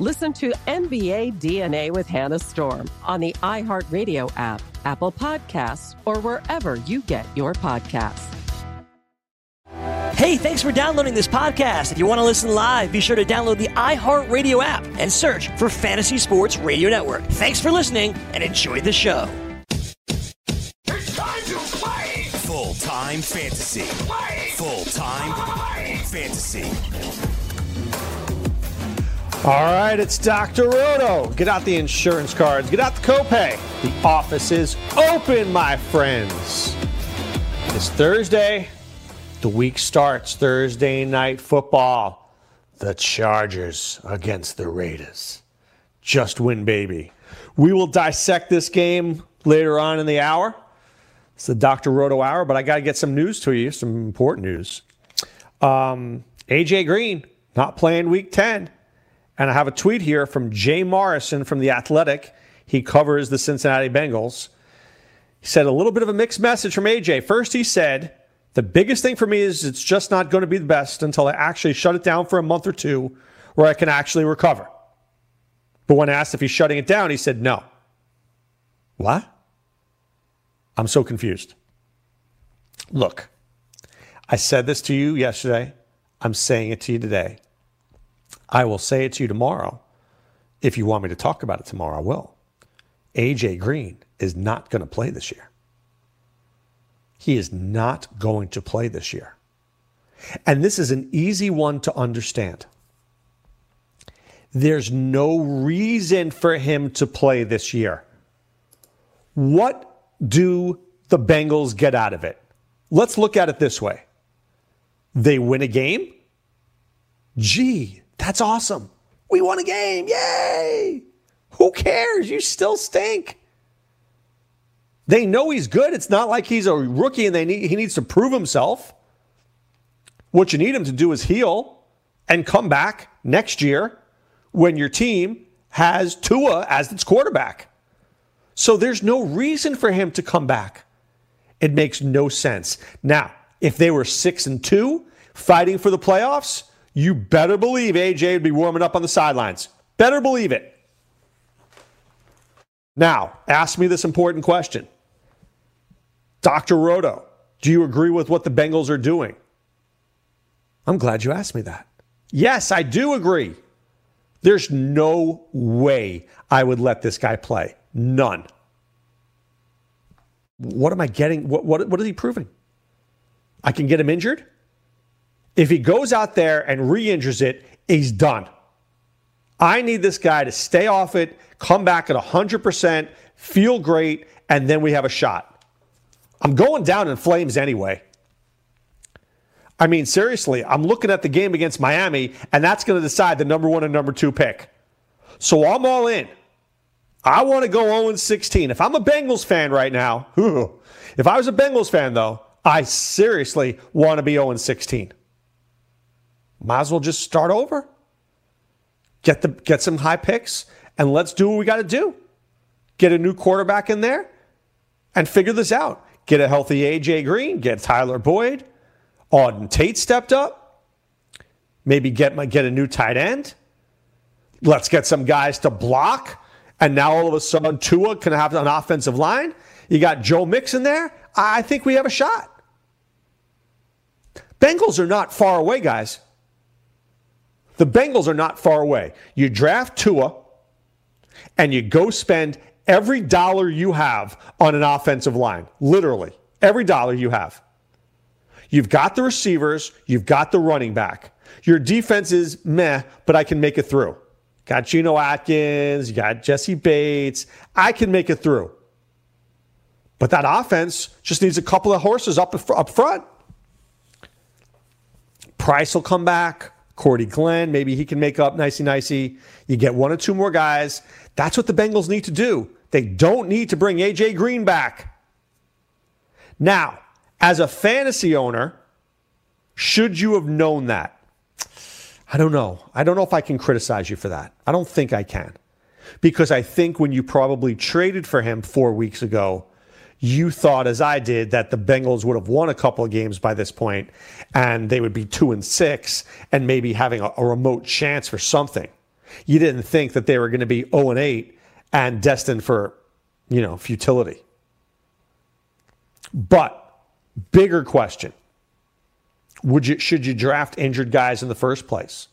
Listen to NBA DNA with Hannah Storm on the iHeartRadio app, Apple Podcasts, or wherever you get your podcasts. Hey, thanks for downloading this podcast. If you want to listen live, be sure to download the iHeartRadio app and search for Fantasy Sports Radio Network. Thanks for listening and enjoy the show. It's time to play! Full time fantasy. Full time fantasy. All right, it's Dr. Roto. Get out the insurance cards, get out the copay. The office is open, my friends. It's Thursday. The week starts Thursday night football. The Chargers against the Raiders. Just win, baby. We will dissect this game later on in the hour. It's the Dr. Roto hour, but I got to get some news to you, some important news. Um, AJ Green not playing week 10. And I have a tweet here from Jay Morrison from The Athletic. He covers the Cincinnati Bengals. He said a little bit of a mixed message from AJ. First, he said, The biggest thing for me is it's just not going to be the best until I actually shut it down for a month or two where I can actually recover. But when asked if he's shutting it down, he said, No. What? I'm so confused. Look, I said this to you yesterday. I'm saying it to you today. I will say it to you tomorrow. If you want me to talk about it tomorrow, I will. AJ Green is not going to play this year. He is not going to play this year. And this is an easy one to understand. There's no reason for him to play this year. What do the Bengals get out of it? Let's look at it this way they win a game. Gee, that's awesome. We won a game. Yay. Who cares? You still stink. They know he's good. It's not like he's a rookie and they need, he needs to prove himself. What you need him to do is heal and come back next year when your team has Tua as its quarterback. So there's no reason for him to come back. It makes no sense. Now, if they were 6 and 2 fighting for the playoffs, you better believe AJ would be warming up on the sidelines. Better believe it. Now, ask me this important question. Dr. Roto, do you agree with what the Bengals are doing? I'm glad you asked me that. Yes, I do agree. There's no way I would let this guy play. None. What am I getting? What, what, what is he proving? I can get him injured? If he goes out there and re injures it, he's done. I need this guy to stay off it, come back at 100%, feel great, and then we have a shot. I'm going down in flames anyway. I mean, seriously, I'm looking at the game against Miami, and that's going to decide the number one and number two pick. So I'm all in. I want to go 0 16. If I'm a Bengals fan right now, if I was a Bengals fan, though, I seriously want to be 0 16. Might as well just start over. Get the get some high picks and let's do what we got to do. Get a new quarterback in there and figure this out. Get a healthy AJ Green, get Tyler Boyd. Auden Tate stepped up. Maybe get my, get a new tight end. Let's get some guys to block. And now all of a sudden Tua can have an offensive line. You got Joe Mixon there. I think we have a shot. Bengals are not far away, guys. The Bengals are not far away. You draft Tua and you go spend every dollar you have on an offensive line. Literally, every dollar you have. You've got the receivers, you've got the running back. Your defense is meh, but I can make it through. Got Geno Atkins, you got Jessie Bates. I can make it through. But that offense just needs a couple of horses up, up front. Price will come back. Cordy Glenn, maybe he can make up nicey nicey. You get one or two more guys. That's what the Bengals need to do. They don't need to bring AJ Green back. Now, as a fantasy owner, should you have known that? I don't know. I don't know if I can criticize you for that. I don't think I can. Because I think when you probably traded for him four weeks ago, you thought, as I did, that the Bengals would have won a couple of games by this point and they would be two and six and maybe having a, a remote chance for something. You didn't think that they were going to be 0 and 8 and destined for, you know, futility. But bigger question. Would you should you draft injured guys in the first place?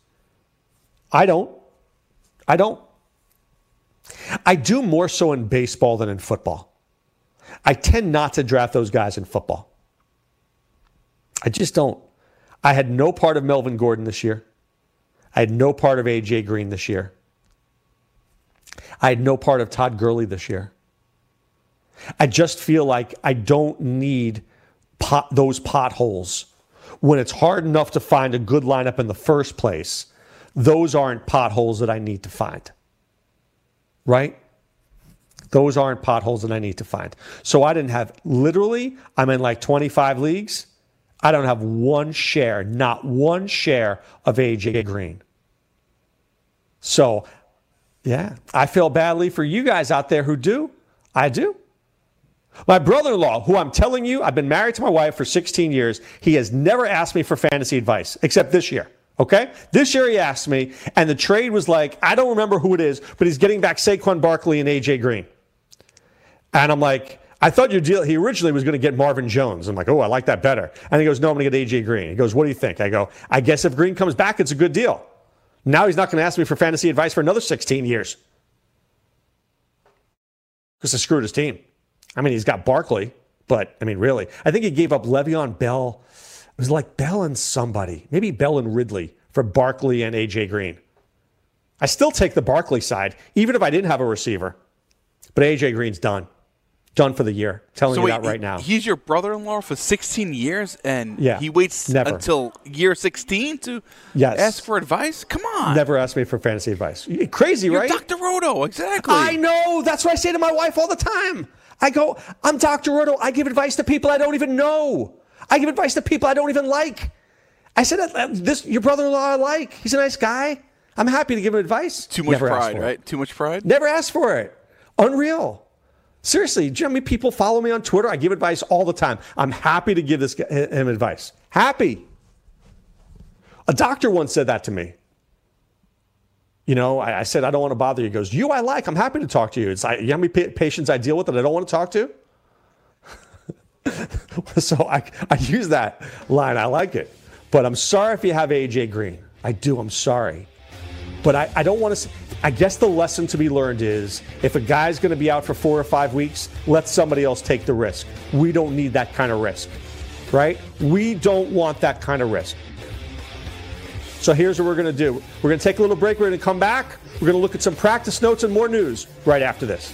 I don't. I don't. I do more so in baseball than in football. I tend not to draft those guys in football. I just don't. I had no part of Melvin Gordon this year. I had no part of AJ Green this year. I had no part of Todd Gurley this year. I just feel like I don't need pot, those potholes when it's hard enough to find a good lineup in the first place. Those aren't potholes that I need to find. Right? Those aren't potholes that I need to find. So I didn't have literally, I'm in like 25 leagues. I don't have one share, not one share of AJ Green. So, yeah, I feel badly for you guys out there who do. I do. My brother in law, who I'm telling you, I've been married to my wife for 16 years, he has never asked me for fantasy advice except this year. Okay? This year he asked me, and the trade was like, I don't remember who it is, but he's getting back Saquon Barkley and AJ Green. And I'm like, I thought your deal, he originally was going to get Marvin Jones. I'm like, oh, I like that better. And he goes, no, I'm going to get AJ Green. He goes, what do you think? I go, I guess if Green comes back, it's a good deal. Now he's not going to ask me for fantasy advice for another 16 years. Because I screwed his team. I mean, he's got Barkley, but I mean, really. I think he gave up Le'Veon Bell. It was like Bell and somebody, maybe Bell and Ridley for Barkley and AJ Green. I still take the Barkley side, even if I didn't have a receiver. But AJ Green's done done for the year. Telling so you wait, that right now. He's your brother-in-law for 16 years, and yeah, he waits never. until year 16 to yes. ask for advice. Come on, never ask me for fantasy advice. Crazy, You're right? Dr. Roto, exactly. I know. That's what I say to my wife all the time. I go, I'm Dr. Roto. I give advice to people I don't even know. I give advice to people I don't even like. I said, "This your brother-in-law I like. He's a nice guy. I'm happy to give him advice." Too much Never pride, right? It. Too much pride. Never ask for it. Unreal. Seriously, do you know how many people follow me on Twitter? I give advice all the time. I'm happy to give this guy, him advice. Happy. A doctor once said that to me. You know, I, I said, I don't want to bother you. He goes, You I like. I'm happy to talk to you. It's like, you know how many pa- patients I deal with that I don't want to talk to? so I, I use that line. I like it. But I'm sorry if you have AJ Green. I do. I'm sorry. But I, I don't want to. I guess the lesson to be learned is if a guy's going to be out for four or five weeks, let somebody else take the risk. We don't need that kind of risk, right? We don't want that kind of risk. So here's what we're going to do we're going to take a little break. We're going to come back. We're going to look at some practice notes and more news right after this.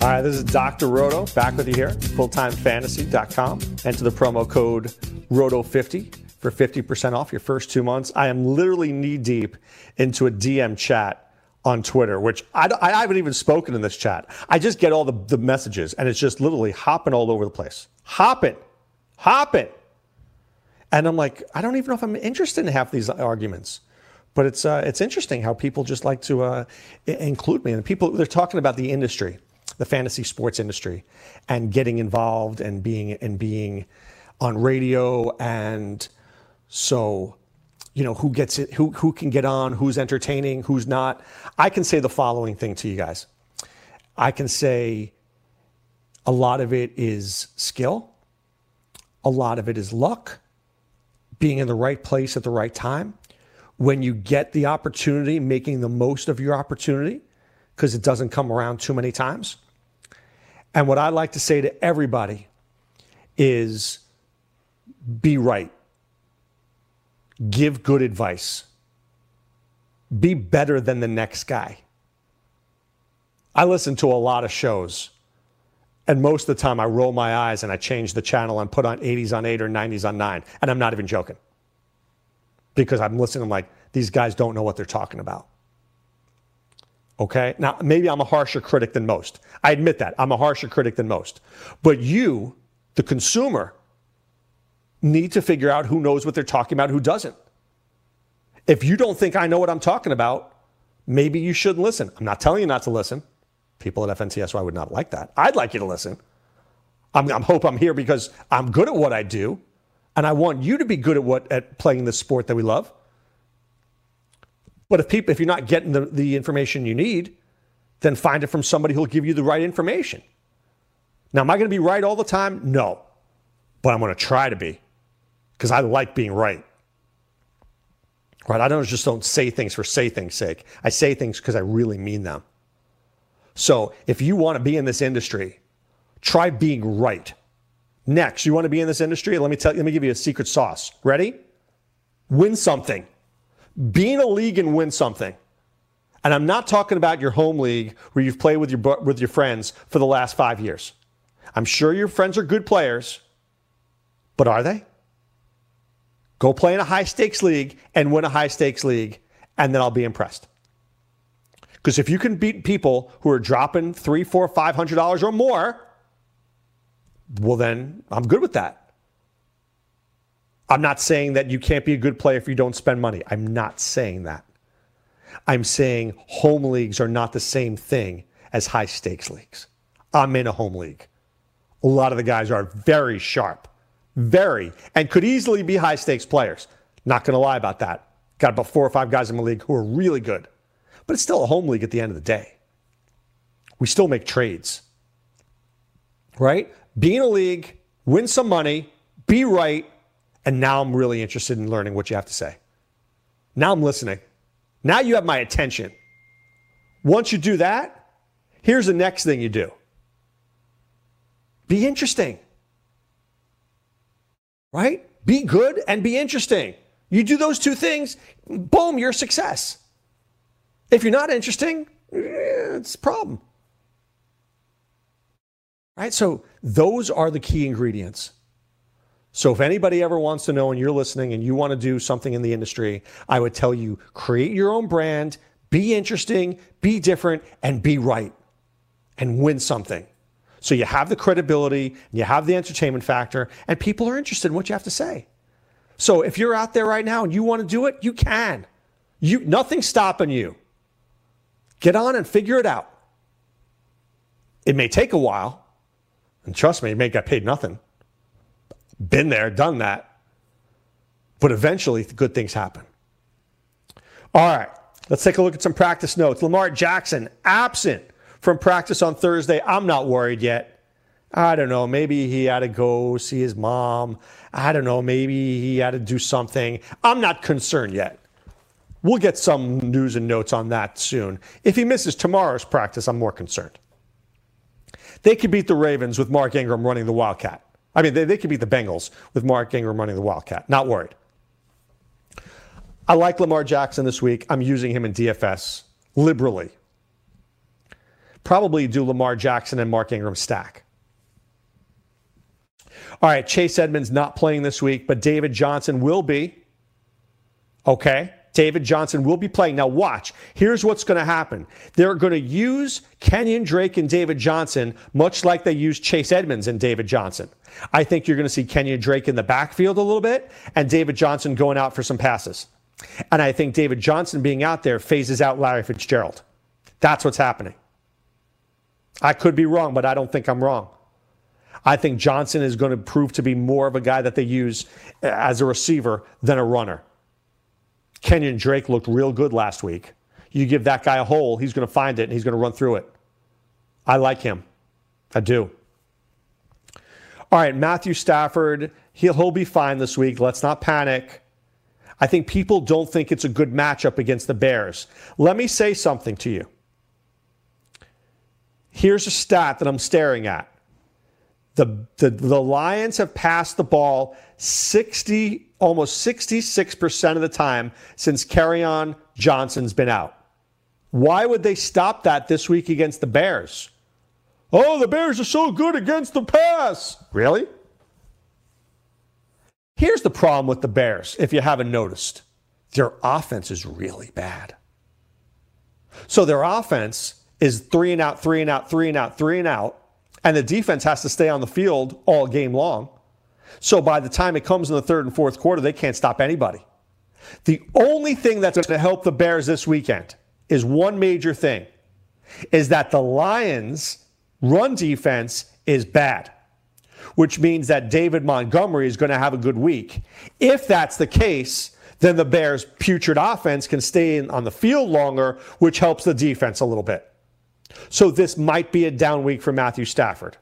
All right, this is Dr. Roto back with you here, fulltimefantasy.com. Enter the promo code ROTO50 for 50% off your first two months. I am literally knee deep into a DM chat on Twitter, which I, I haven't even spoken in this chat. I just get all the, the messages and it's just literally hopping all over the place. Hopping, hopping. And I'm like, I don't even know if I'm interested in half these arguments. But it's, uh, it's interesting how people just like to uh, include me. And people, they're talking about the industry the fantasy sports industry and getting involved and being and being on radio and so you know who gets it who who can get on who's entertaining who's not. I can say the following thing to you guys. I can say a lot of it is skill. A lot of it is luck. Being in the right place at the right time. When you get the opportunity making the most of your opportunity because it doesn't come around too many times and what I like to say to everybody is be right. Give good advice. Be better than the next guy. I listen to a lot of shows, and most of the time I roll my eyes and I change the channel and put on 80s on 8 or 90s on 9. And I'm not even joking because I'm listening I'm like these guys don't know what they're talking about. Okay. Now, maybe I'm a harsher critic than most. I admit that. I'm a harsher critic than most. But you, the consumer, need to figure out who knows what they're talking about, who doesn't. If you don't think I know what I'm talking about, maybe you shouldn't listen. I'm not telling you not to listen. People at FNTSY would not like that. I'd like you to listen. I'm, I'm hope I'm here because I'm good at what I do, and I want you to be good at what at playing the sport that we love. But if people, if you're not getting the, the information you need, then find it from somebody who'll give you the right information. Now, am I going to be right all the time? No, but I'm going to try to be because I like being right. Right? I don't just don't say things for say things' sake. I say things because I really mean them. So if you want to be in this industry, try being right. Next, you want to be in this industry? Let me tell let me give you a secret sauce. Ready? Win something. Be in a league and win something. And I'm not talking about your home league where you've played with your with your friends for the last 5 years. I'm sure your friends are good players, but are they? Go play in a high stakes league and win a high stakes league, and then I'll be impressed. Because if you can beat people who are dropping three, four, five hundred dollars or more, well then I'm good with that. I'm not saying that you can't be a good player if you don't spend money. I'm not saying that. I'm saying home leagues are not the same thing as high stakes leagues. I'm in a home league. A lot of the guys are very sharp very, and could easily be high stakes players. Not going to lie about that. Got about four or five guys in my league who are really good. But it's still a home league at the end of the day. We still make trades. Right? Be in a league, win some money, be right, and now I'm really interested in learning what you have to say. Now I'm listening. Now you have my attention. Once you do that, here's the next thing you do be interesting right? Be good and be interesting. You do those two things, boom, you're a success. If you're not interesting, it's a problem. Right? So those are the key ingredients. So if anybody ever wants to know and you're listening and you want to do something in the industry, I would tell you create your own brand, be interesting, be different, and be right and win something. So you have the credibility, you have the entertainment factor, and people are interested in what you have to say. So if you're out there right now and you want to do it, you can. You nothing's stopping you. Get on and figure it out. It may take a while, and trust me, you may get paid nothing. Been there, done that. But eventually, good things happen. All right, let's take a look at some practice notes. Lamar Jackson absent from practice on Thursday. I'm not worried yet. I don't know. Maybe he had to go see his mom. I don't know. Maybe he had to do something. I'm not concerned yet. We'll get some news and notes on that soon. If he misses tomorrow's practice, I'm more concerned. They could beat the Ravens with Mark Ingram running the Wildcat. I mean, they, they could beat the Bengals with Mark Ingram running the Wildcat. Not worried. I like Lamar Jackson this week. I'm using him in DFS liberally probably do Lamar Jackson and Mark Ingram stack. All right, Chase Edmonds not playing this week, but David Johnson will be. Okay, David Johnson will be playing. Now, watch. Here's what's going to happen. They're going to use Kenyan Drake and David Johnson much like they used Chase Edmonds and David Johnson. I think you're going to see Kenyan Drake in the backfield a little bit and David Johnson going out for some passes. And I think David Johnson being out there phases out Larry Fitzgerald. That's what's happening. I could be wrong, but I don't think I'm wrong. I think Johnson is going to prove to be more of a guy that they use as a receiver than a runner. Kenyan Drake looked real good last week. You give that guy a hole, he's going to find it and he's going to run through it. I like him. I do. All right, Matthew Stafford, he'll, he'll be fine this week. Let's not panic. I think people don't think it's a good matchup against the Bears. Let me say something to you. Here's a stat that I'm staring at. The, the, the Lions have passed the ball 60, almost 66% of the time since on Johnson's been out. Why would they stop that this week against the Bears? Oh, the Bears are so good against the pass. Really? Here's the problem with the Bears, if you haven't noticed their offense is really bad. So their offense is three and out, three and out, three and out, three and out, and the defense has to stay on the field all game long. So by the time it comes in the third and fourth quarter, they can't stop anybody. The only thing that's going to help the Bears this weekend is one major thing is that the Lions run defense is bad, which means that David Montgomery is going to have a good week. If that's the case, then the Bears' putrid offense can stay on the field longer, which helps the defense a little bit. So this might be a down week for Matthew Stafford.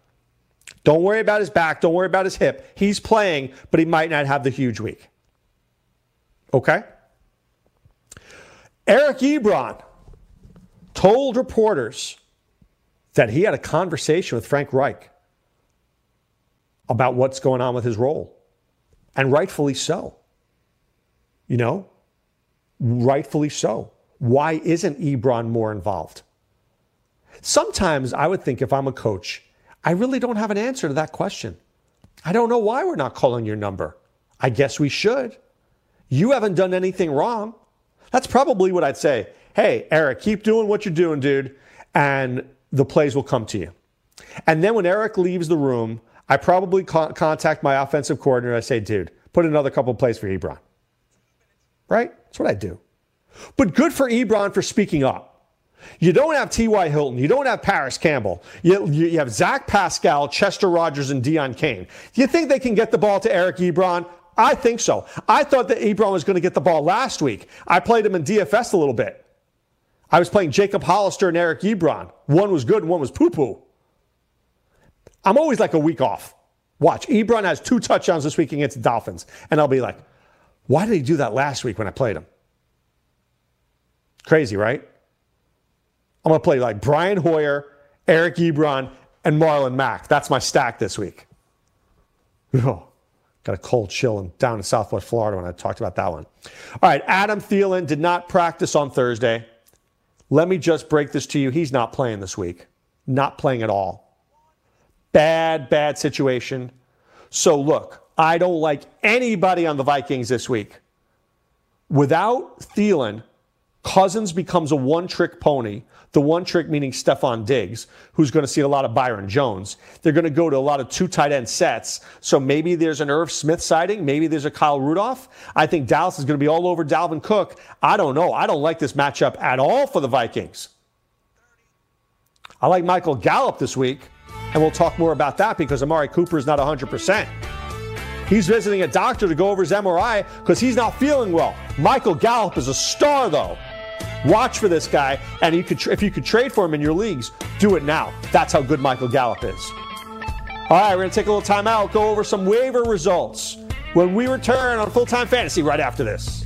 Don't worry about his back. Don't worry about his hip. He's playing, but he might not have the huge week. Okay? Eric Ebron told reporters that he had a conversation with Frank Reich about what's going on with his role. And rightfully so. You know, rightfully so. Why isn't Ebron more involved? Sometimes I would think if I'm a coach, I really don't have an answer to that question. I don't know why we're not calling your number. I guess we should. You haven't done anything wrong. That's probably what I'd say. Hey, Eric, keep doing what you're doing, dude, and the plays will come to you. And then when Eric leaves the room, I probably contact my offensive coordinator. I say, dude, put another couple plays for Ebron. Right? That's what I do. But good for Ebron for speaking up. You don't have T.Y. Hilton. You don't have Parris Campbell. You, you, have Zach Pascal, Chester Rogers, and Deon Cain. Do you think they can get the ball to Eric Ebron? I think so. I thought that Ebron was going to get the ball last week. I played him in DFS a little bit. I was playing Jacob Hollister and Eric Ebron. One was good and one was poo poo. I'm always like a week off. Watch. Ebron has two touchdowns this week against the Dolphins. And I'll be like, why did he do that last week when I played him? Crazy, right? I'm going to play like Brian Hoyer, Eric Ebron, and Marlon Mack. That's my stack this week. Oh, got a cold chill down in Southwest Florida when I talked about that one. All right, Adam Thielen did not practice on Thursday. Let me just break this to you. He's not playing this week, not playing at all. Bad, bad situation. So, look, I don't like anybody on the Vikings this week. Without Thielen, Cousins becomes a one trick pony. The one trick meaning Stefon Diggs, who's going to see a lot of Byron Jones. They're going to go to a lot of two tight end sets. So maybe there's an Irv Smith sighting. Maybe there's a Kyle Rudolph. I think Dallas is going to be all over Dalvin Cook. I don't know. I don't like this matchup at all for the Vikings. I like Michael Gallup this week, and we'll talk more about that because Amari Cooper is not 100%. He's visiting a doctor to go over his MRI because he's not feeling well. Michael Gallup is a star, though. Watch for this guy, and you could, if you could trade for him in your leagues, do it now. That's how good Michael Gallup is. All right, we're going to take a little time out, go over some waiver results when we return on Full Time Fantasy right after this.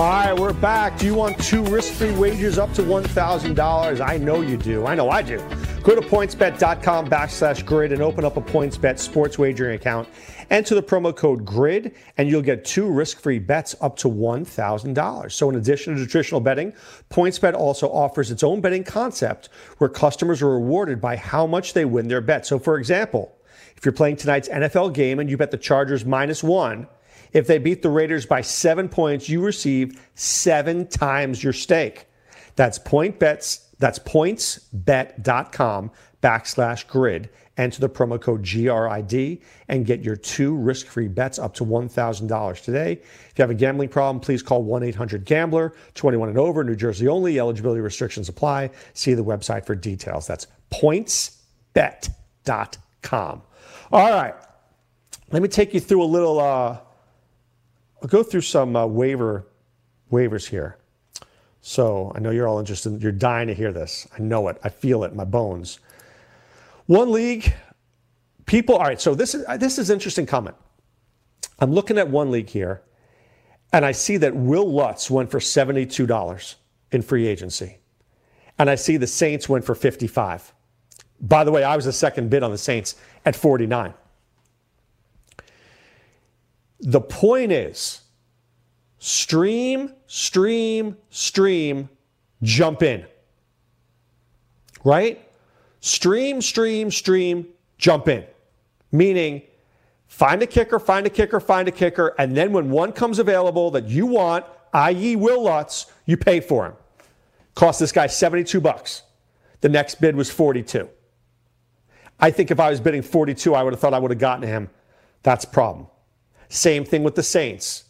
All right, we're back. Do you want two risk free wagers up to $1,000? I know you do. I know I do. Go to pointsbet.com backslash grid and open up a PointsBet sports wagering account. Enter the promo code GRID and you'll get two risk free bets up to $1,000. So, in addition to traditional betting, PointsBet also offers its own betting concept where customers are rewarded by how much they win their bet. So, for example, if you're playing tonight's NFL game and you bet the Chargers minus one, if they beat the Raiders by seven points, you receive seven times your stake. That's PointsBet. That's pointsbet.com backslash grid. Enter the promo code GRID and get your two risk free bets up to $1,000 today. If you have a gambling problem, please call 1 800 Gambler, 21 and over, New Jersey only. Eligibility restrictions apply. See the website for details. That's pointsbet.com. All right. Let me take you through a little. Uh, I'll go through some uh, waiver waivers here. So I know you're all interested. You're dying to hear this. I know it. I feel it my bones. One league, people. All right. So this is this is interesting comment. I'm looking at one league here, and I see that Wil Lutz went for seventy-two dollars in free agency, and I see the Saints went for fifty-five. By the way, I was the second bid on the Saints at forty-nine. The point is stream, stream, stream, jump in. Right? Stream, stream, stream, jump in. Meaning, find a kicker, find a kicker, find a kicker, and then when one comes available that you want, i.e., Wil Lutz, you pay for him. Cost this guy 72 bucks. The next bid was 42. I think if I was bidding 42, I would have thought I would have gotten him. That's a problem. Same thing with the Saints.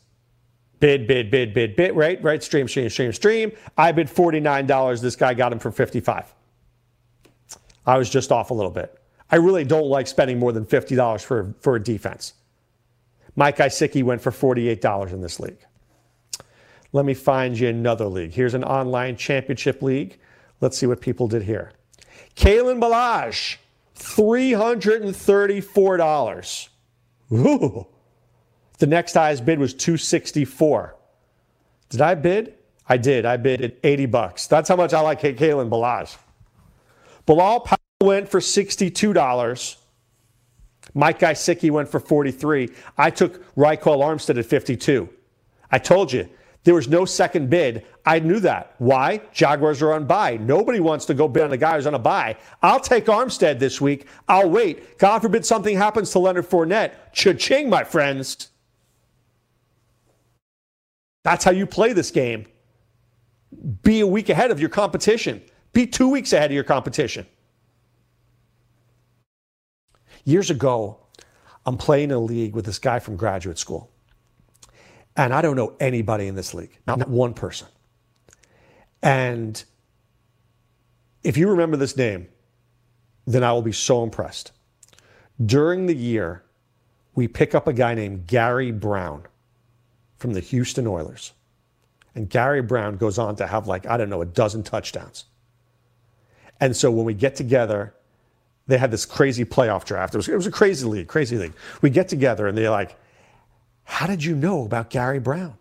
Bid, bid, bid, bid, bid, right? Right? Stream, stream, stream, stream. I bid $49. This guy got him for 55. I was just off a little bit. I really don't like spending more than $50 for, for a defense. Mike Gesicki went for $48 in this league. Let me find you another league. Here's an online championship league. Let's see what people did here. Kalen Ballage, $334. Ooh. The next highest bid was 264. Did I bid? I did. I bid at 80 bucks. That's how much I like Kalen Ballage. Bilal Powell went for $62. Mike Gesicki went for 43. I took Ryquell Armstead at 52. I told you, there was no second bid. I knew that. Why? Jaguars are on bye. Nobody wants to go bid on a guy who's on a bye. I'll take Armstead this week. I'll wait. God forbid something happens to Leonard Fournette. Cha-ching, my friends. That's how you play this game. Be a week ahead of your competition. Be two weeks ahead of your competition. Years ago, I'm playing a league with this guy from graduate school. And I don't know anybody in this league, not one person. And if you remember this name, then I will be so impressed. During the year, we pick up a guy named Gary Brown. From the Houston Oilers. And Gary Brown goes on to have like, I don't know, a dozen touchdowns. And so when we get together, they had this crazy playoff draft. It was, it was a crazy league, crazy league. We get together and they're like, How did you know about Gary Brown?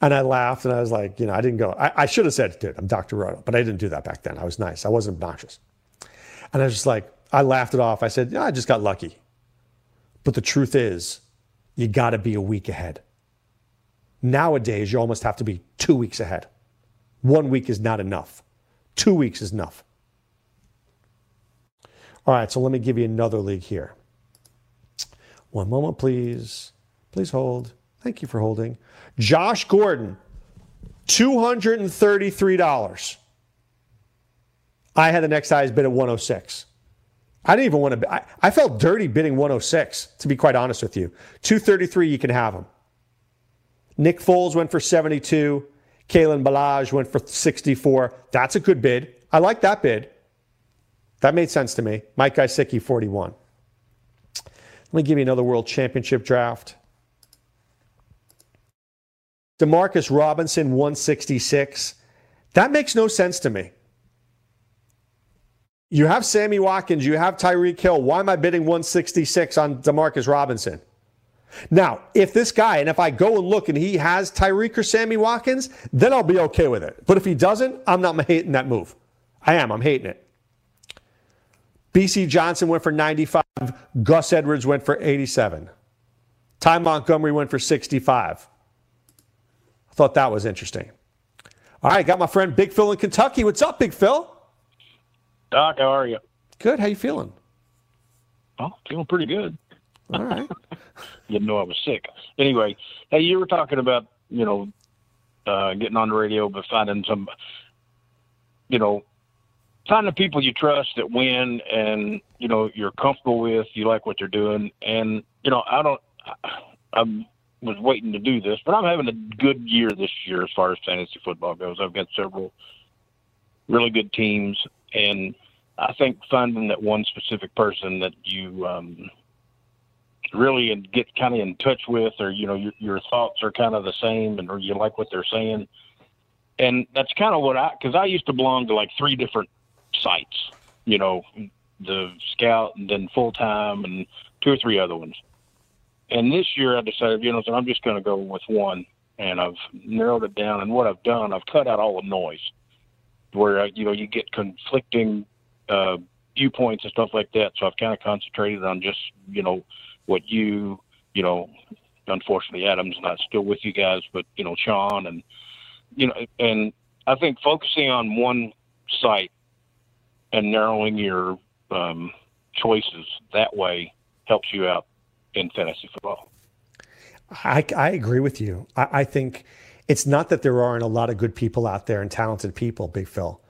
And I laughed and I was like, You know, I didn't go, I, I should have said, Dude, I'm Dr. Roto, but I didn't do that back then. I was nice, I wasn't obnoxious. And I was just like, I laughed it off. I said, Yeah, I just got lucky. But the truth is, you got to be a week ahead. Nowadays, you almost have to be two weeks ahead. One week is not enough, two weeks is enough. All right, so let me give you another league here. One moment, please. Please hold. Thank you for holding. Josh Gordon, $233. I had the next highest bid at 106. I didn't even want to. I, I felt dirty bidding 106, to be quite honest with you. 233, you can have him. Nick Foles went for 72. Kalen Ballage went for 64. That's a good bid. I like that bid. That made sense to me. Mike Gesicki, 41. Let me give you another World Championship draft. Demarcus Robinson, 166. That makes no sense to me. You have Sammy Watkins, you have Tyreek Hill. Why am I bidding 166 on Demarcus Robinson? Now, if this guy, and if I go and look and he has Tyreek or Sammy Watkins, then I'll be okay with it. But if he doesn't, I'm not hating that move. I am. I'm hating it. BC Johnson went for 95. Gus Edwards went for 87. Ty Montgomery went for 65. I thought that was interesting. All right, got my friend Big Phil in Kentucky. What's up, Big Phil? Doc, how are you? Good. How you feeling? Oh, feeling pretty good. Didn't know I was sick. Anyway, hey, you were talking about you know uh, getting on the radio, but finding some, you know, finding people you trust that win, and you know you're comfortable with, you like what they're doing, and you know I don't. I was waiting to do this, but I'm having a good year this year as far as fantasy football goes. I've got several really good teams, and I think finding that one specific person that you um, really get kind of in touch with, or you know your, your thoughts are kind of the same, and or you like what they're saying, and that's kind of what I because I used to belong to like three different sites, you know, the Scout and then Full Time and two or three other ones. And this year I decided, you know, so I'm just going to go with one, and I've narrowed it down. And what I've done, I've cut out all the noise, where uh, you know you get conflicting uh, viewpoints and stuff like that. So I've kind of concentrated on just you know what you you know. Unfortunately, Adam's not still with you guys, but you know Sean and you know, and I think focusing on one site and narrowing your um, choices that way helps you out in fantasy football. I, I agree with you. I, I, think it's not that there aren't a lot of good people out there and talented people, Big Phil,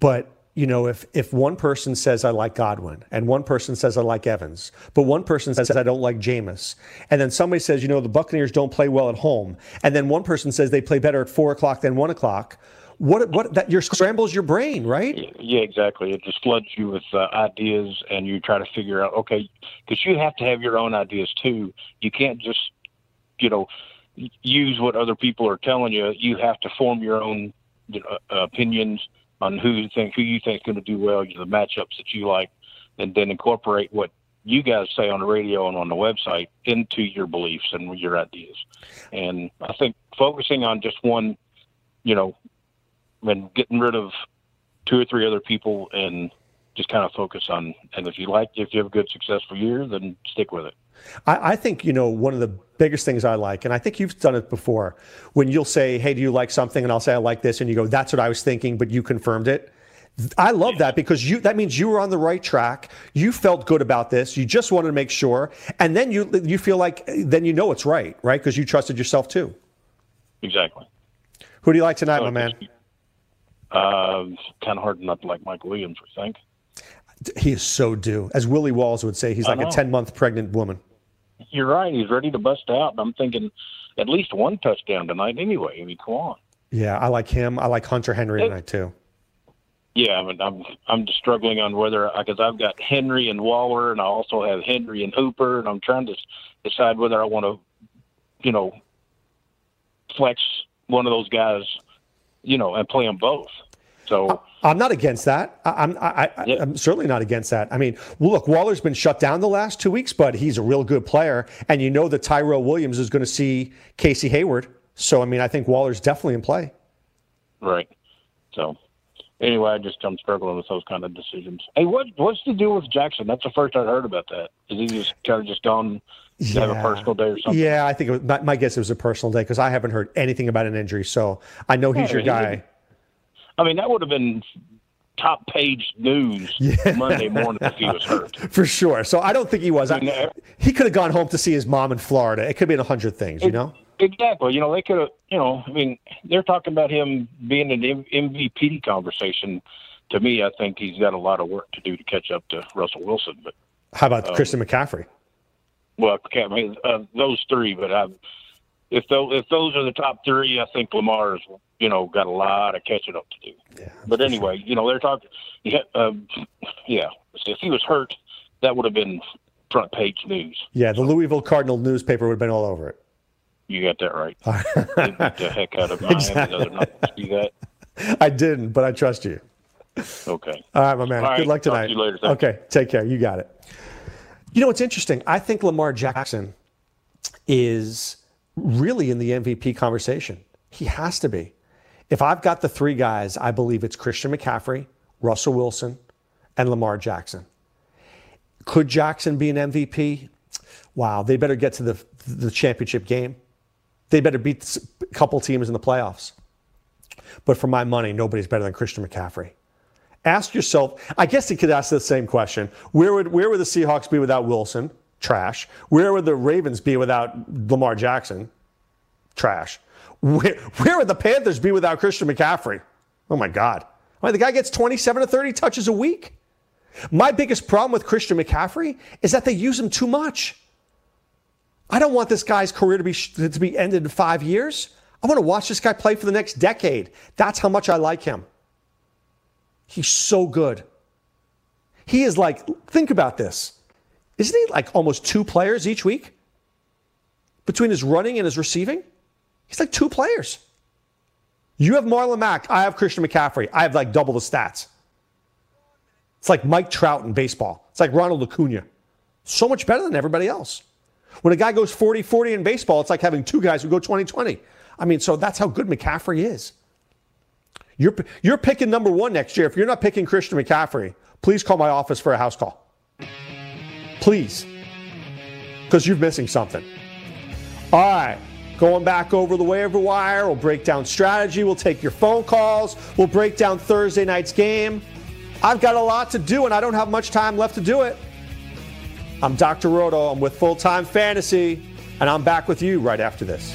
but you know, if if one person says I like Godwin and one person says I like Evans, but one person says I don't like Jameis, and then somebody says, you know, the Buccaneers don't play well at home, and then one person says they play better at four o'clock than one o'clock. What what that your scrambles your brain, right? Yeah, exactly. It just floods you with uh, ideas, and you try to figure out okay, because you have to have your own ideas too. You can't just, you know, use what other people are telling you. You have to form your own uh, opinions on who you think who you think is going to do well, the matchups that you like, and then incorporate what you guys say on the radio and on the website into your beliefs and your ideas. And I think focusing on just one, you know, and getting rid of two or three other people and just kind of focus on. And if you like, if you have a good successful year, then stick with it. I, I, think you know one of the biggest things I like, and I think you've done it before, when you'll say, "Hey, do you like something?" and I'll say, "I like this," and you go, "That's what I was thinking," but you confirmed it. I love that because you that means you were on the right track. You felt good about this. You just wanted to make sure, and then you you feel like then you know it's right, right? Because you trusted yourself too. Exactly. Who do you like tonight, so my man? Uh, kind of hard not to like Mike Williams, I think. He is so due. As Willie Walls would say, he's like a 10 month pregnant woman. You're right. He's ready to bust out. I'm thinking at least one touchdown tonight anyway. I mean, come on. Yeah, I like him. I like Hunter Henry tonight too. Yeah, I mean, I'm I'm just struggling on whether because I've got Henry and Waller, and I also have Henry and Hooper, and I'm trying to decide whether I want to, you know, flex one of those guys, you know, and play them both. So I'm not against that. I, I'm I, I, am certainly not against that. I mean, look, Waller's been shut down the last two weeks, but he's a real good player, and you know that Tyrell Williams is going to see Casey Hayward. So I mean, I think Waller's definitely in play. Right. So anyway, I just I'm struggling with those kind of decisions. Hey, what what's the deal with Jackson? That's the first I heard about that. Is he just kind of just gone? Yeah. Have a personal day or something. Yeah, I think it was, my, my, guess it was a personal day because I haven't heard anything about an injury. So I know he's yeah, your guy. I mean, that would have been top page news yeah. Monday morning if he was hurt. For sure. So I don't think he was. I mean, I, he could have gone home to see his mom in Florida. It could have been a hundred things, you know? Exactly. You know, they could have, you know, I mean, they're talking about him being an MVP conversation. To me, I think he's got a lot of work to do to catch up to Russell Wilson. But how about um, Christian McCaffrey? Well, I mean, uh, those three, but I've, if those if those are the top three, I think Lamar's you know got a lot of catching up to do. Yeah, but anyway, sure. you know they're talking. Yeah, um, yeah. If he was hurt, that would have been front page news. Yeah, the Louisville Cardinal newspaper would have been all over it. You got that right. the heck out of my exactly. not see that. I didn't, but I trust you. Okay. All right, my man. All Good right. luck tonight. Later, okay, take care. You got it. You know, it's interesting. I think Lamar Jackson is really in the MVP conversation. He has to be. If I've got the three guys, I believe it's Christian McCaffrey, Russell Wilson, and Lamar Jackson. Could Jackson be an MVP? Wow, they better get to the, the championship game. They better beat a couple teams in the playoffs. But for my money, nobody's better than Christian McCaffrey. Ask yourself, I guess you could ask the same question. Where would, where would the Seahawks be without Wilson? Trash. Where would the Ravens be without Lamar Jackson? Trash. Where, where would the Panthers be without Christian McCaffrey? Oh my God. I mean, the guy gets 27 to 30 touches a week. My biggest problem with Christian McCaffrey is that they use him too much. I don't want this guy's career to be, to be ended in five years. I want to watch this guy play for the next decade. That's how much I like him. He's so good. He is like, think about this. Isn't he like almost two players each week? Between his running and his receiving? He's like two players. You have Marlon Mack. I have Christian McCaffrey. I have like double the stats. It's like Mike Trout in baseball. It's like Ronald Acuna. So much better than everybody else. When a guy goes 40 40 in baseball, it's like having two guys who go 20 20. I mean, so that's how good McCaffrey is. You're, you're picking number one next year. If you're not picking Christian McCaffrey, please call my office for a house call. Please. Because you're missing something. All right. Going back over the waiver wire, we'll break down strategy, we'll take your phone calls, we'll break down Thursday night's game. I've got a lot to do and I don't have much time left to do it. I'm Dr. Roto, I'm with Full Time Fantasy, and I'm back with you right after this.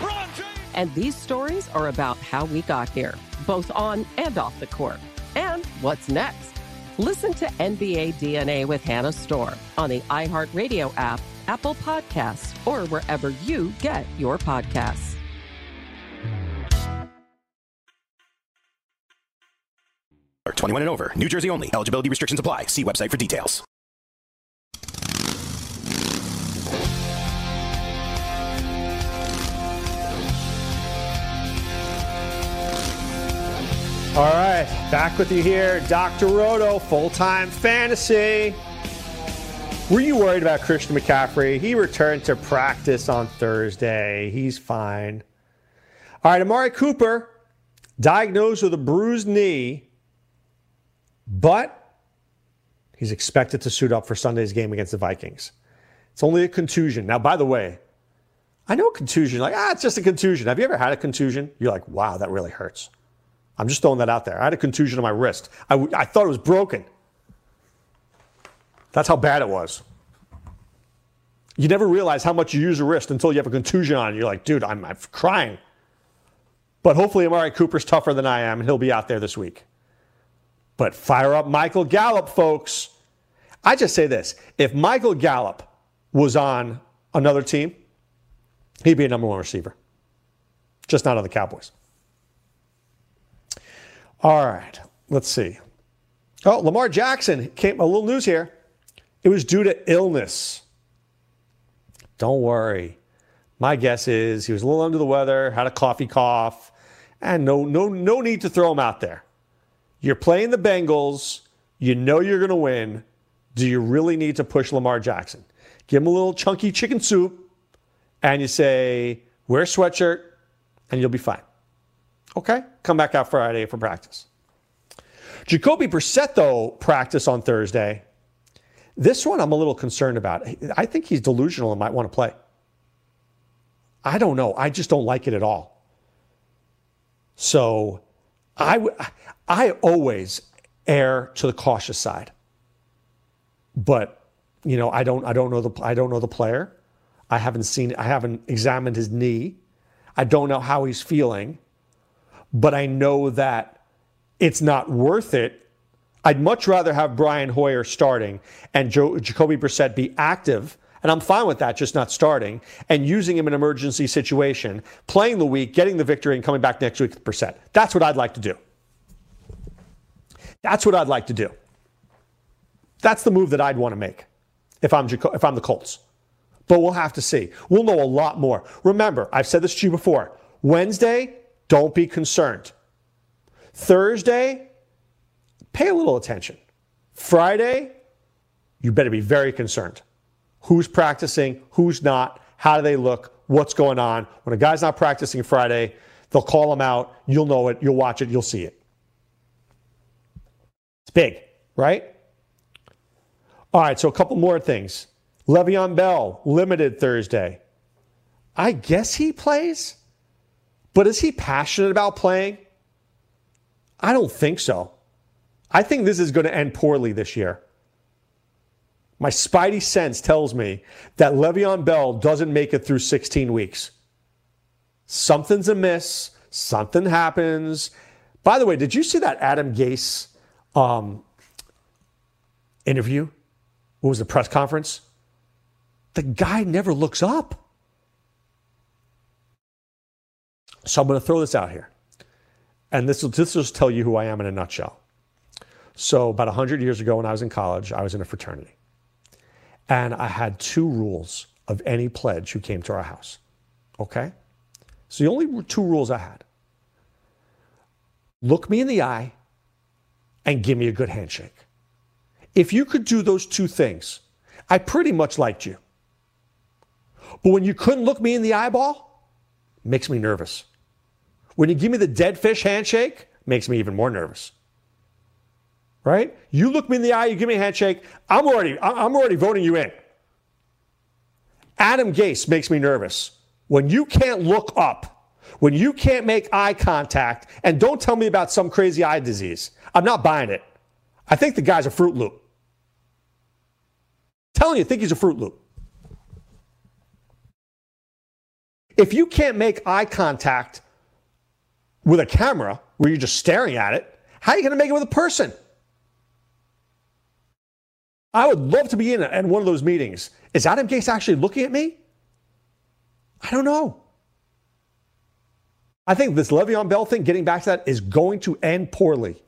And these stories are about how we got here, both on and off the court. And what's next? Listen to NBA DNA with Hannah Storm on the iHeartRadio app, Apple Podcasts, or wherever you get your podcasts. Or 21 and over, New Jersey only. Eligibility restrictions apply. See website for details. All right, back with you here, Dr. Roto, full time fantasy. Were you worried about Christian McCaffrey? He returned to practice on Thursday. He's fine. All right, Amari Cooper, diagnosed with a bruised knee, but he's expected to suit up for Sunday's game against the Vikings. It's only a contusion. Now, by the way, I know a contusion, like, ah, it's just a contusion. Have you ever had a contusion? You're like, wow, that really hurts. I'm just throwing that out there. I had a contusion on my wrist. I, I thought it was broken. That's how bad it was. You never realize how much you use a wrist until you have a contusion on it. You're like, dude, I'm, I'm crying. But hopefully, Amari Cooper's tougher than I am, and he'll be out there this week. But fire up Michael Gallup, folks. I just say this if Michael Gallup was on another team, he'd be a number one receiver, just not on the Cowboys. All right, let's see. Oh, Lamar Jackson came a little news here. It was due to illness. Don't worry. My guess is he was a little under the weather, had a coffee cough, and no no no need to throw him out there. You're playing the Bengals, you know you're going to win. Do you really need to push Lamar Jackson? Give him a little chunky chicken soup and you say, "Wear a sweatshirt and you'll be fine." Okay, come back out Friday for practice. Jacoby Brissett, though, practice on Thursday. This one I'm a little concerned about. I think he's delusional and might want to play. I don't know. I just don't like it at all. So I, I always err to the cautious side. But, you know, I don't, I don't know the, I don't know the player. I haven't seen, I haven't examined his knee. I don't know how he's feeling but I know that it's not worth it. I'd much rather have Brian Hoyer starting and Jacoby Brissett be active, and I'm fine with that, just not starting, and using him in an emergency situation, playing the week, getting the victory, and coming back next week with Brissett. That's what I'd like to do. That's what I'd like to do. That's the move that I'd want to make if I'm, Jaco- if I'm the Colts. But we'll have to see. We'll know a lot more. Remember, I've said this to you before. Wednesday, don't be concerned. Thursday, pay a little attention. Friday, you better be very concerned. Who's practicing? Who's not? How do they look? What's going on? When a guy's not practicing Friday, they'll call him out. You'll know it. You'll watch it. You'll see it. It's big, right? All right, so a couple more things. Le'Veon Bell, limited Thursday. I guess he plays. But is he passionate about playing? I don't think so. I think this is going to end poorly this year. My spidey sense tells me that Le'Veon Bell doesn't make it through 16 weeks. Something's amiss. Something happens. By the way, did you see that Adam Gase um, interview? What was the press conference? The guy never looks up. So I'm going to throw this out here. And this will, this will just tell you who I am in a nutshell. So, about 100 years ago, when I was in college, I was in a fraternity. And I had two rules of any pledge who came to our house. Okay? So, the only two rules I had look me in the eye and give me a good handshake. If you could do those two things, I pretty much liked you. But when you couldn't look me in the eyeball, makes me nervous. When you give me the dead fish handshake, makes me even more nervous. Right? You look me in the eye, you give me a handshake, I'm already I'm already voting you in. Adam Gase makes me nervous. When you can't look up, when you can't make eye contact, and don't tell me about some crazy eye disease. I'm not buying it. I think the guy's a Fruit Loop. telling you, I think he's a Fruit Loop. If you can't make eye contact with a camera where you're just staring at it, how are you going to make it with a person? I would love to be in, in one of those meetings. Is Adam Gase actually looking at me? I don't know. I think this Le'Veon Bell thing, getting back to that, is going to end poorly.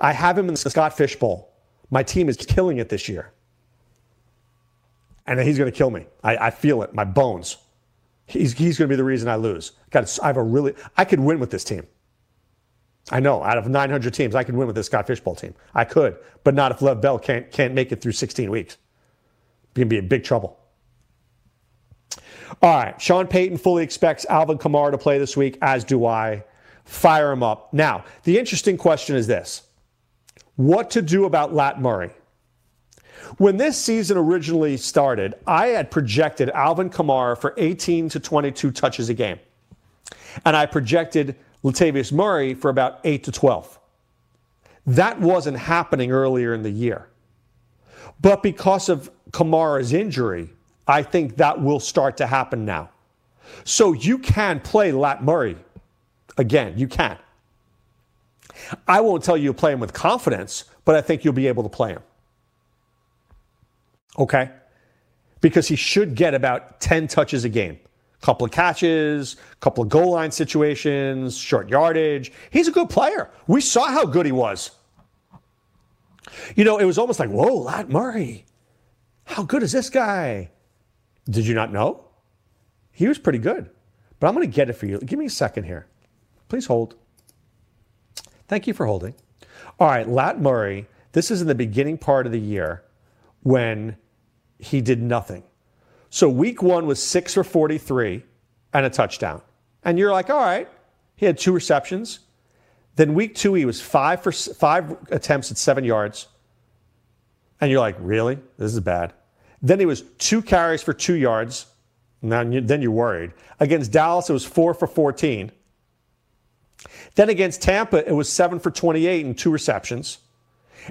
I have him in the Scott Fish Bowl. My team is killing it this year. And he's going to kill me. I, I feel it, my bones. He's, he's going to be the reason I lose. God, I have a really, I could win with this team. I know out of 900 teams, I could win with this Scott Fish Bowl team. I could, but not if Lev Bell can't, can't make it through 16 weeks. Going to be in big trouble. All right. Sean Payton fully expects Alvin Kamara to play this week, as do I. Fire him up. Now, the interesting question is this what to do about Lat Murray? When this season originally started, I had projected Alvin Kamara for 18 to 22 touches a game. And I projected Latavius Murray for about 8 to 12. That wasn't happening earlier in the year. But because of Kamara's injury, I think that will start to happen now. So you can play Lat Murray again. You can. I won't tell you to play him with confidence, but I think you'll be able to play him. Okay? Because he should get about 10 touches a game. Couple of catches, couple of goal line situations, short yardage. He's a good player. We saw how good he was. You know, it was almost like, whoa, Lat Murray. How good is this guy? Did you not know? He was pretty good. But I'm going to get it for you. Give me a second here. Please hold. Thank you for holding. All right, Lat Murray, this is in the beginning part of the year when he did nothing. So week one was six for 43 and a touchdown. And you're like, all right, he had two receptions. Then week two, he was five for five attempts at seven yards. And you're like, really? This is bad. Then he was two carries for two yards. Now, then you're worried. Against Dallas, it was four for 14. Then against Tampa, it was seven for 28 and two receptions.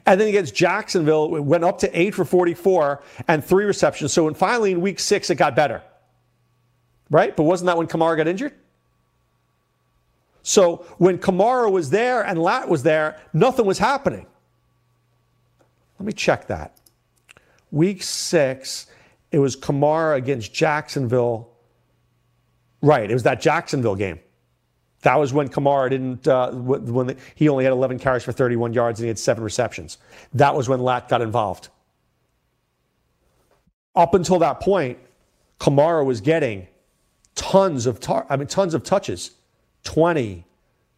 And then against Jacksonville, it went up to eight for 44 and three receptions. So when finally in week six, it got better. Right? But wasn't that when Kamara got injured? So when Kamara was there and Lat was there, nothing was happening. Let me check that. Week six, it was Kamara against Jacksonville. Right, it was that Jacksonville game. That was when Kamara didn't, uh, when the, he only had 11 carries for 31 yards and he had seven receptions. That was when Lat got involved. Up until that point, Kamara was getting tons of, tar- I mean, tons of touches 20,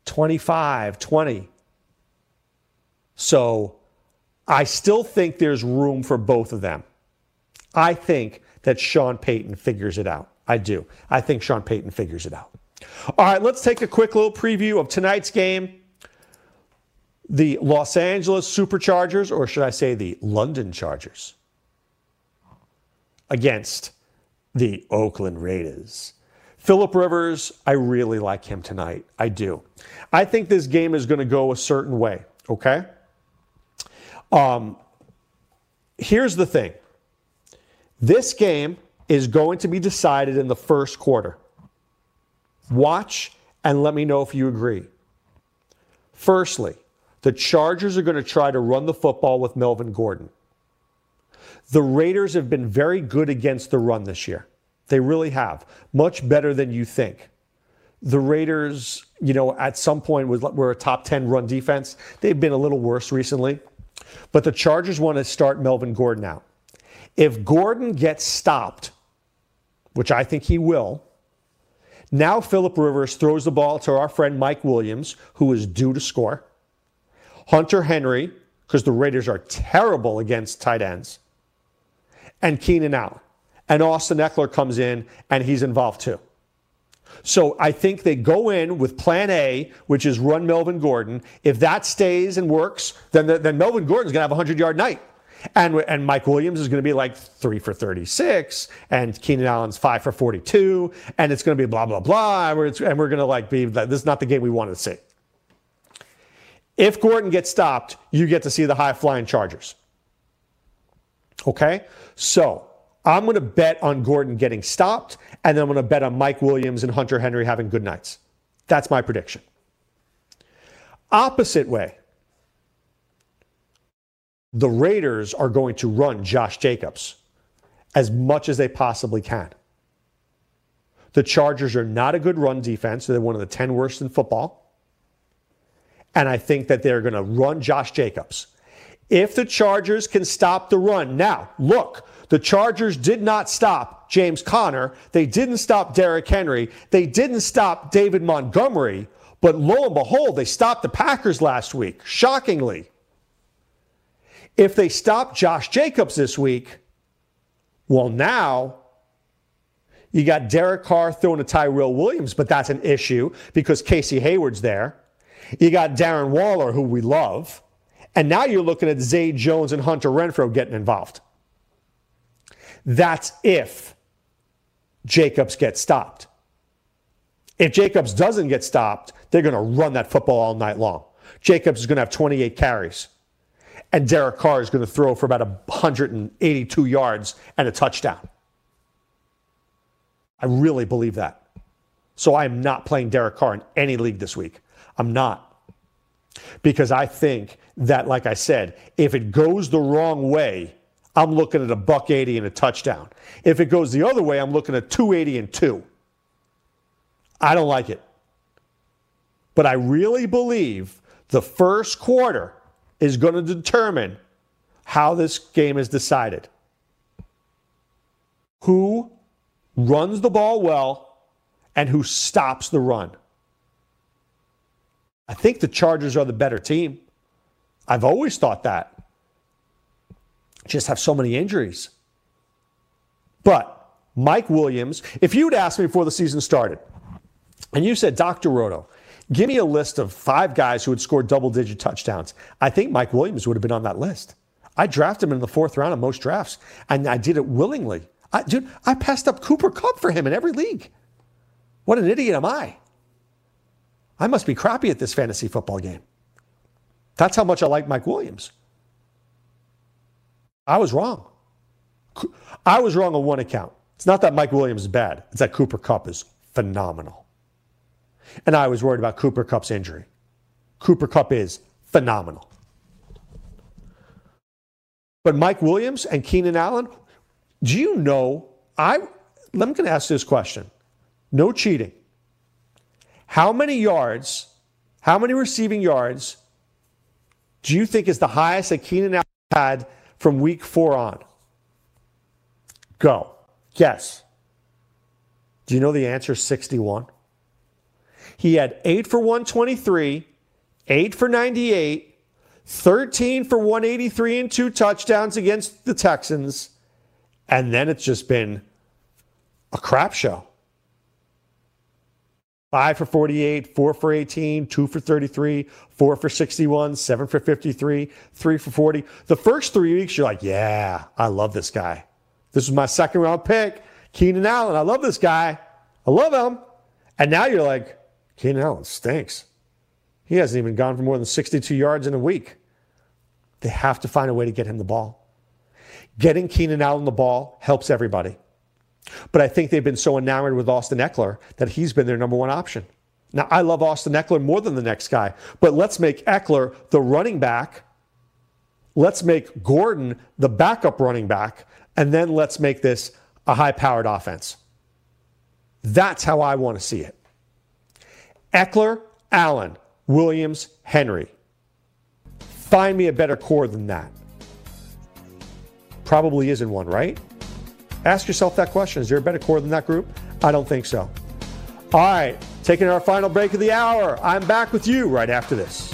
25, 20. So I still think there's room for both of them. I think that Sean Payton figures it out. I do. I think Sean Payton figures it out. All right, let's take a quick little preview of tonight's game. The Los Angeles Superchargers, or should I say the London Chargers, against the Oakland Raiders. Philip Rivers, I really like him tonight. I do. I think this game is going to go a certain way, okay? Um, here's the thing this game is going to be decided in the first quarter. Watch and let me know if you agree. Firstly, the Chargers are going to try to run the football with Melvin Gordon. The Raiders have been very good against the run this year. They really have. Much better than you think. The Raiders, you know, at some point were a top 10 run defense. They've been a little worse recently. But the Chargers want to start Melvin Gordon out. If Gordon gets stopped, which I think he will, now Philip Rivers throws the ball to our friend Mike Williams, who is due to score. Hunter Henry, because the Raiders are terrible against tight ends, and Keenan Allen. And Austin Ekeler comes in and he's involved too. So I think they go in with plan A, which is run Melvin Gordon. If that stays and works, then, the, then Melvin Gordon's going to have a 100 yard night. And, and Mike Williams is going to be like three for 36, and Keenan Allen's five for 42, and it's going to be blah, blah, blah. And we're, and we're going to like be, this is not the game we wanted to see. If Gordon gets stopped, you get to see the high flying Chargers. Okay? So I'm going to bet on Gordon getting stopped, and then I'm going to bet on Mike Williams and Hunter Henry having good nights. That's my prediction. Opposite way, the Raiders are going to run Josh Jacobs as much as they possibly can. The Chargers are not a good run defense. They're one of the 10 worst in football. And I think that they're going to run Josh Jacobs. If the Chargers can stop the run, now look, the Chargers did not stop James Conner. They didn't stop Derrick Henry. They didn't stop David Montgomery. But lo and behold, they stopped the Packers last week, shockingly. If they stop Josh Jacobs this week, well, now you got Derek Carr throwing to Tyrell Williams, but that's an issue because Casey Hayward's there. You got Darren Waller, who we love. And now you're looking at Zay Jones and Hunter Renfrow getting involved. That's if Jacobs gets stopped. If Jacobs doesn't get stopped, they're going to run that football all night long. Jacobs is going to have 28 carries and Derek Carr is going to throw for about 182 yards and a touchdown. I really believe that. So I am not playing Derek Carr in any league this week. I'm not. Because I think that, like I said, if it goes the wrong way, I'm looking at a buck 80 and a touchdown. If it goes the other way, I'm looking at 280 and two. I don't like it. But I really believe the first quarter is going to determine how this game is decided. Who runs the ball well and who stops the run. I think the Chargers are the better team. I've always thought that. Just have so many injuries. But Mike Williams, if you'd asked me before the season started, and you said, Dr. Roto, Give me a list of five guys who had scored double digit touchdowns. I think Mike Williams would have been on that list. I drafted him in the fourth round of most drafts, and I did it willingly. I, dude, I passed up Cooper Kupp for him in every league. What an idiot am I? I must be crappy at this fantasy football game. That's how much I like Mike Williams. I was wrong. I was wrong on one account. It's not that Mike Williams is bad, it's that Cooper Kupp is phenomenal. And I was worried about Cooper Kupp's injury. Cooper Kupp is phenomenal. But Mike Williams and Keenan Allen, do you know? I I'm going to ask this question. No cheating. How many yards, how many receiving yards do you think is the highest that Keenan Allen had from week four on? Go. Guess. Do you know the answer? 61. He had 8 for 123, 8 for 98, 13 for 183 and two touchdowns against the Texans. And then it's just been a crap show. 5 for 48, 4 for 18, 2 for 33, 4 for 61, 7 for 53, 3 for 40. The first three weeks, you're like, yeah, I love this guy. This is my second round pick, Keenan Allen. I love this guy. I love him. And now you're like, Keenan Allen stinks. He hasn't even gone for more than 62 yards in a week. They have to find a way to get him the ball. Getting Keenan Allen the ball helps everybody. But I think they've been so enamored with Austin Ekeler that he's been their number one option. Now, I love Austin Ekeler more than the next guy, but let's make Ekeler the running back. Let's make Gordon the backup running back, and then let's make this a high powered offense. That's how I want to see it. Ekeler, Allen, Williams, Henry. Find me a better core than that. Probably isn't one, right? Ask yourself that question. Is there a better core than that group? I don't think so. All right, taking our final break of the hour. I'm back with you right after this.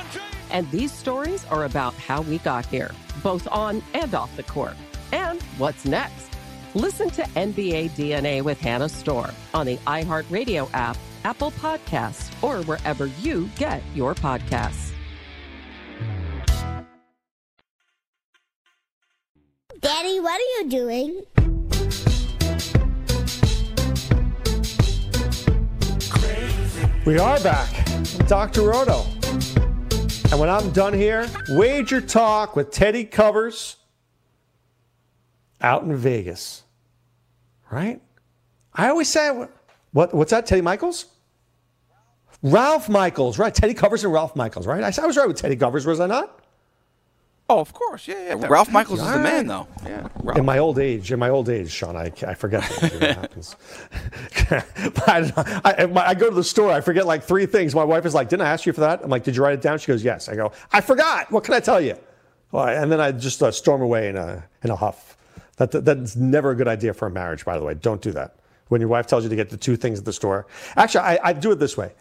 And these stories are about how we got here, both on and off the court. And what's next? Listen to NBA DNA with Hannah Storm on the iHeartRadio app, Apple Podcasts, or wherever you get your podcasts. Daddy, what are you doing? We are back. Dr. Roto. And when I'm done here, wager talk with Teddy Covers out in Vegas. Right? I always say, what, what's that, Teddy Michaels? Ralph Michaels, right? Teddy Covers and Ralph Michaels, right? I, I was right with Teddy Covers, was I not? Oh, of course, yeah, yeah. Ralph Michaels is the man, though. Yeah. Ralph. In my old age, in my old age, Sean, I, I forget what happens. I, I, I, go to the store, I forget like three things. My wife is like, "Didn't I ask you for that?" I'm like, "Did you write it down?" She goes, "Yes." I go, "I forgot. What can I tell you?" Well, and then I just uh, storm away in a in a huff. That, that that's never a good idea for a marriage, by the way. Don't do that. When your wife tells you to get the two things at the store, actually, I, I do it this way.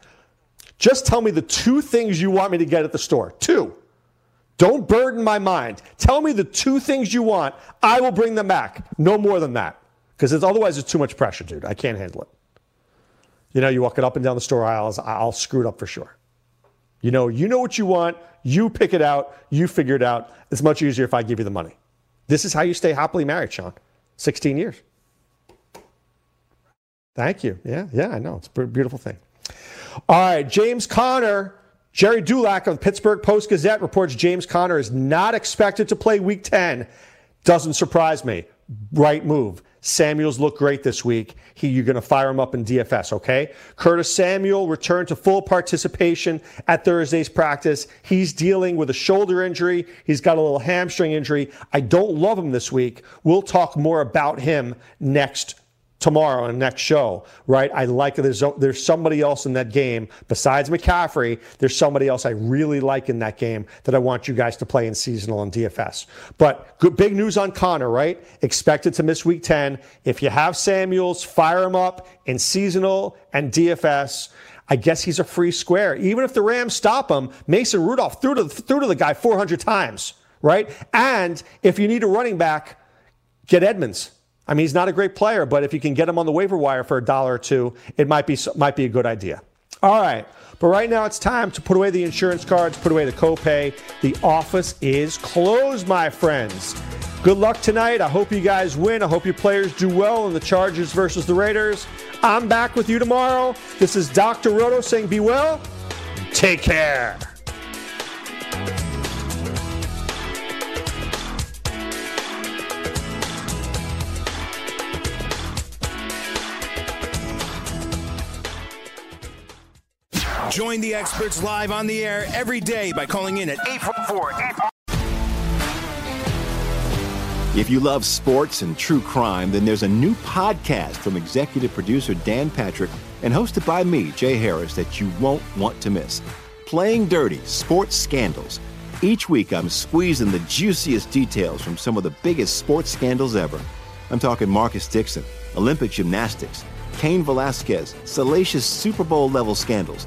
Just tell me the two things you want me to get at the store. Two Don't burden my mind. Tell me the two things you want. I will bring them back. No more than that. Because otherwise, it's too much pressure, dude. I can't handle it. You know, you walk it up and down the store aisles, I'll screw it up for sure. You know, you know what you want. You pick it out. You figure it out. It's much easier if I give you the money. This is how you stay happily married, Sean. 16 years. Thank you. Yeah, yeah, I know. It's a beautiful thing. All right, James Conner. Gerry Dulac of the Pittsburgh Post Gazette reports James Conner is not expected to play week 10. Doesn't surprise me. Right move. Samuels looked great this week. He, you're going to fire him up in DFS, okay? Curtis Samuel returned to full participation at Thursday's practice. He's dealing with a shoulder injury. He's got a little hamstring injury. I don't love him this week. We'll talk more about him next tomorrow in the next show, right? I like there's there's somebody else in that game besides McCaffrey. There's somebody else I really like in that game that I want you guys to play in seasonal and DFS. But good big news on Conner, right? Expected to miss week 10. If you have Samuels, fire him up in seasonal and DFS. I guess he's a free square. Even if the Rams stop him, Mason Rudolph threw to, threw to the guy 400 times, right? And if you need a running back, get Edmonds. I mean, he's not a great player, but if you can get him on the waiver wire for a dollar or two, it might be might be a good idea. All right. But right now it's time to put away the insurance cards, put away the copay. The office is closed, my friends. Good luck tonight. I hope you guys win. I hope your players do well in the Chargers versus the Raiders. I'm back with you tomorrow. This is Dr. Roto saying be well. Take care. Join the experts live on the air every day by calling in at 844 If you love sports and true crime, then there's a new podcast from executive producer Dan Patrick and hosted by me, Jay Harris, that you won't want to miss. Playing Dirty Sports Scandals. Each week, I'm squeezing the juiciest details from some of the biggest sports scandals ever. I'm talking Marcus Dixon, Olympic gymnastics, Cain Velasquez, salacious Super Bowl level scandals.